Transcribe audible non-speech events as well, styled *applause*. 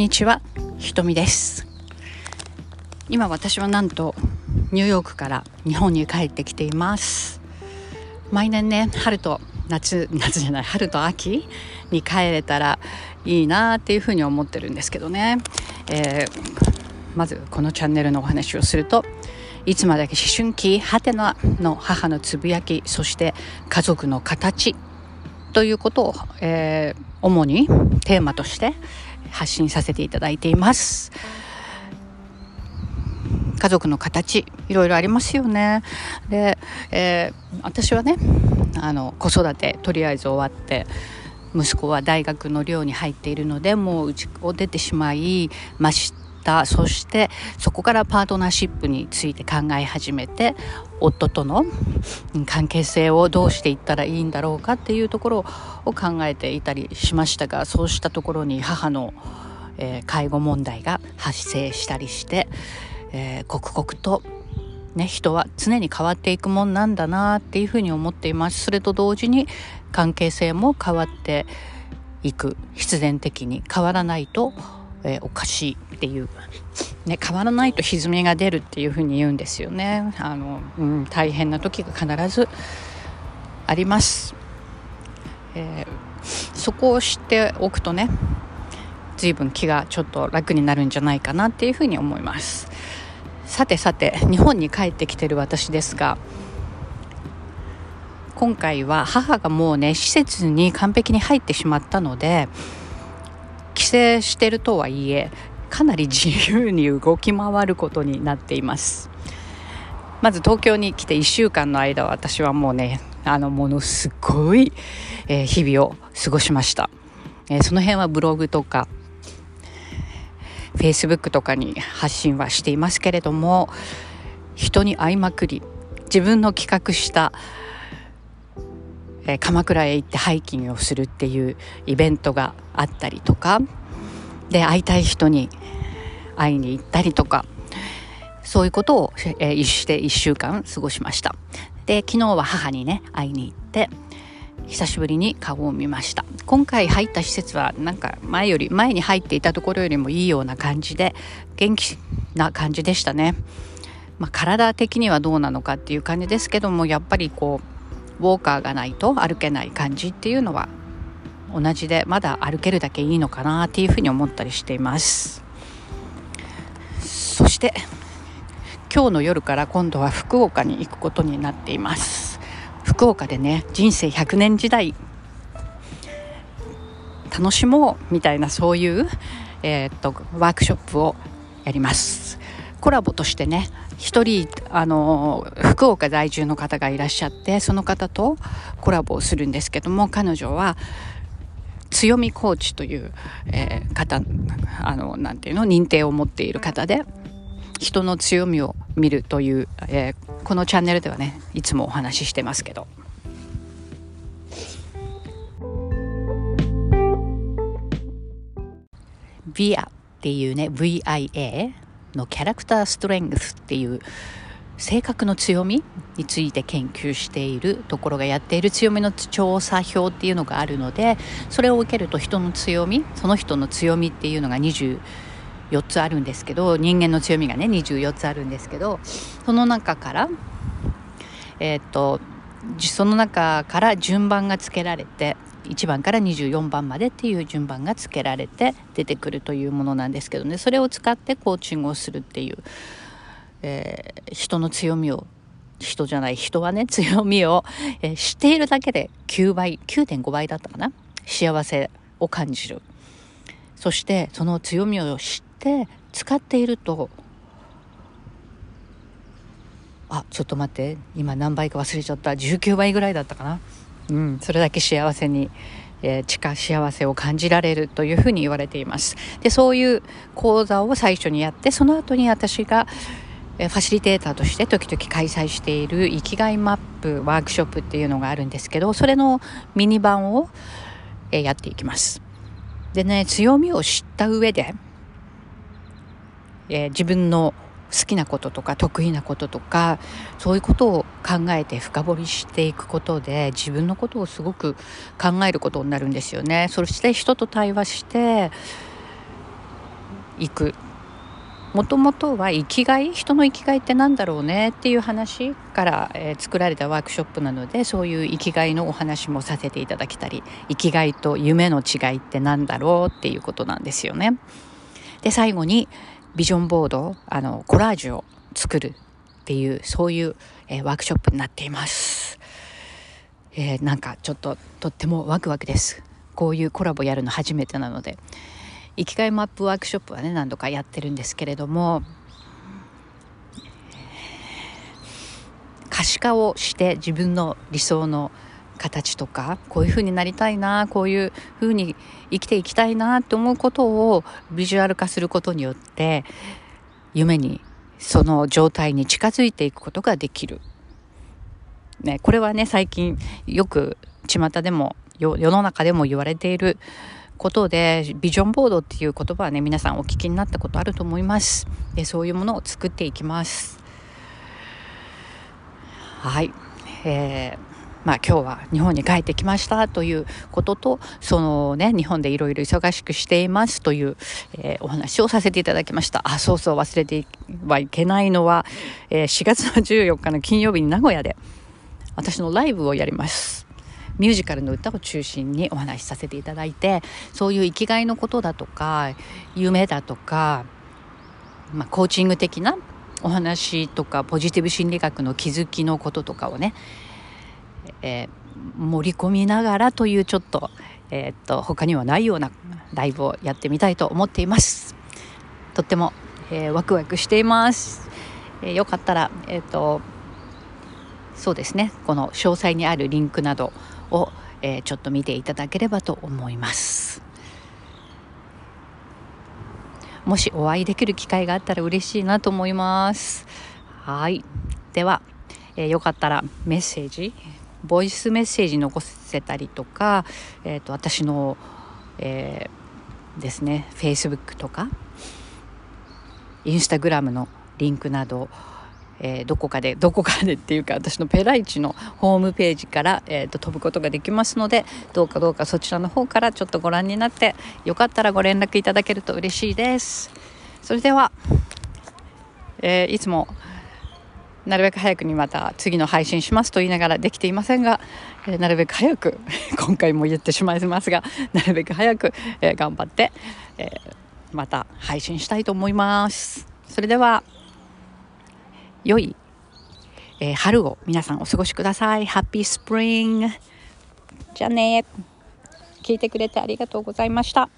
にちはひとみです。今私はなんとニューヨークから日本に帰ってきています。毎年ね春と夏夏じゃない春と秋に帰れたらいいなっていうふうに思ってるんですけどね、えー、まずこのチャンネルのお話をするといつまでか思春期はてなの母のつぶやきそして家族の形ということを、えー、主にテーマとして発信させていただいています。家族の形いろいろありますよね。で、えー、私はねあの子育てとりあえず終わって息子は大学の寮に入っているのでもううちを出てしまいました。そしてそこからパートナーシップについて考え始めて夫との関係性をどうしていったらいいんだろうかっていうところを考えていたりしましたがそうしたところに母の、えー、介護問題が発生したりして、えー、刻々とね、人は常に変わっていくもんなんだなっていうふうに思っています。それと同時に関係性も変わっていく。必然的に変わらないとえー、おかしいっていう、ね、変わらないと歪みが出るっていうふうに言うんですよね。あの、うん、大変な時が必ずあります、えー、そこを知っておくとね随分気がちょっと楽になるんじゃないかなっていうふうに思います。さてさて日本に帰ってきてる私ですが今回は母がもうね施設に完璧に入ってしまったので規制してるとはいえかなり自由に動き回ることになっています。まず東京に来て1週間の間私はもうねあのものすごい、え、日々を過ごしました、え、その辺はブログとかフェイスブックとかに発信はしていますけれども人に会いまくり自分の企画したえ、鎌倉へ行ってハイキングをするっていうイベントがあったりとかで会いたい人に会いに行ったりとかそういうことを、えー、して1週間過ごしました。で昨日は母にね会いに行って久しぶりに顔を見ました。今回入った施設はなんか前より前に入っていたところよりもいいような感じで元気な感じでしたね。まあ、体的にはどうなのかっていう感じですけどもやっぱりこうウォーカーがないと歩けない感じっていうのは同じでまだ歩けるだけいいのかなっていうふうに思ったりしています。そして今日の夜から今度は福岡に行くことになっています。福岡でね人生100年時代楽しもうみたいなそういう、えー、っとワークショップをやります。コラボとしてね一人あの福岡在住の方がいらっしゃってその方とコラボをするんですけども彼女は強みコーチという、えー、方あのなんていうの認定を持っている方で人の強みを見るという、えー、このチャンネルではねいつもお話ししてますけど。VIA っていうね VIA のキャラクターストレングスっていう性格の強みについて研究しているところがやっている強みの調査表っていうのがあるのでそれを受けると人の強みその人の強みっていうのが24つあるんですけど人間の強みがね24つあるんですけどその中からえー、っとその中から順番がつけられて1番から24番までっていう順番がつけられて出てくるというものなんですけどね。それを使ってコーチングをするっていう、えー、人の強みを人じゃない人はね強みを、えー、知っているだけで9倍9.5倍だったかな？幸せを感じる。そしてその強みを知って使っていると。あちょっと待って。今何倍か忘れちゃった。19倍ぐらいだったかな？うん、それだけ幸せに、えー、近幸せを感じられるというふうに言われています。でそういう講座を最初にやってその後に私がファシリテーターとして時々開催している生きがいマップワークショップっていうのがあるんですけどそれのミニ版をやっていきます。でね強みを知った上で、えー、自分の好きなこととか得意なこととかそういうことを考えて深掘りしていくことで自分のことをすごく考えることになるんですよね。そして人と対話して行くもともとは生きがい人の生きがいって何だろうねっていう話から、えー、作られたワークショップなのでそういう生きがいのお話もさせていただきたり生きがいと夢の違いって何だろうっていうことなんですよね。で最後にビジョンボードあのコラージュを作るっていうそういう、えー、ワークショップになっています。えー、なんかちょっととってもワクワクです。こういうコラボやるの初めてなので。生きがいマップワークショップはね何度かやってるんですけれども可視化をして自分の理想の形とかこういうふうになりたいなこういうふうに生きていきたいなって思うことをビジュアル化することによって夢にその状態に近づいていくことができる。ね、これはね最近よく巷でも世の中でも言われていることでビジョンボードっていう言葉はね皆さんお聞きになったことあると思います。でそういうものを作っていきます。はい、えーまあ、今日は日本に帰ってきましたということとそのね日本でいろいろ忙しくしていますという、えー、お話をさせていただきました。あそうそう忘れてはいけないのは、えー、4月の14日の金曜日に名古屋で私のライブをやります。ミュージカルの歌を中心にお話しさせていただいてそういう生きがいのことだとか夢だとか、まあ、コーチング的なお話とかポジティブ心理学の気づきのこととかをね、えー、盛り込みながらというちょっと,、えー、っと他にはないようなライブをやってみたいと思っています。とっても、えー、ワクワクしています。えー、よかったら、えっとそうですねこの詳細にあるリンクなどを、え、ちょっと見ていただければと思いますもしお会いできる機会があったら嬉しいなと思いますはいでは、えー、よかったらメッセージボイスメッセージ残せたりとか、えーと、私の、えー、ですね Facebook とかインスタグラムのリンクなどえー、どこかでどこかで *laughs* っていうか私のペライチのホームページから、えーと、飛ぶことができますのでどうかどうかそちらの方からちょっとご覧になってよかったらご連絡いただけると嬉しいです。それでは、えー、いつもなるべく早くにまた次の配信しますと言いながらできていませんが、えー、なるべく早く *laughs* 今回も言ってしまいますがなるべく早く、えー、頑張って、えまた配信したいと思いますそれでは良い、えー、春を皆さんお過ごしください。ハッピースプリング。じゃあね。聞いてくれてありがとうございました。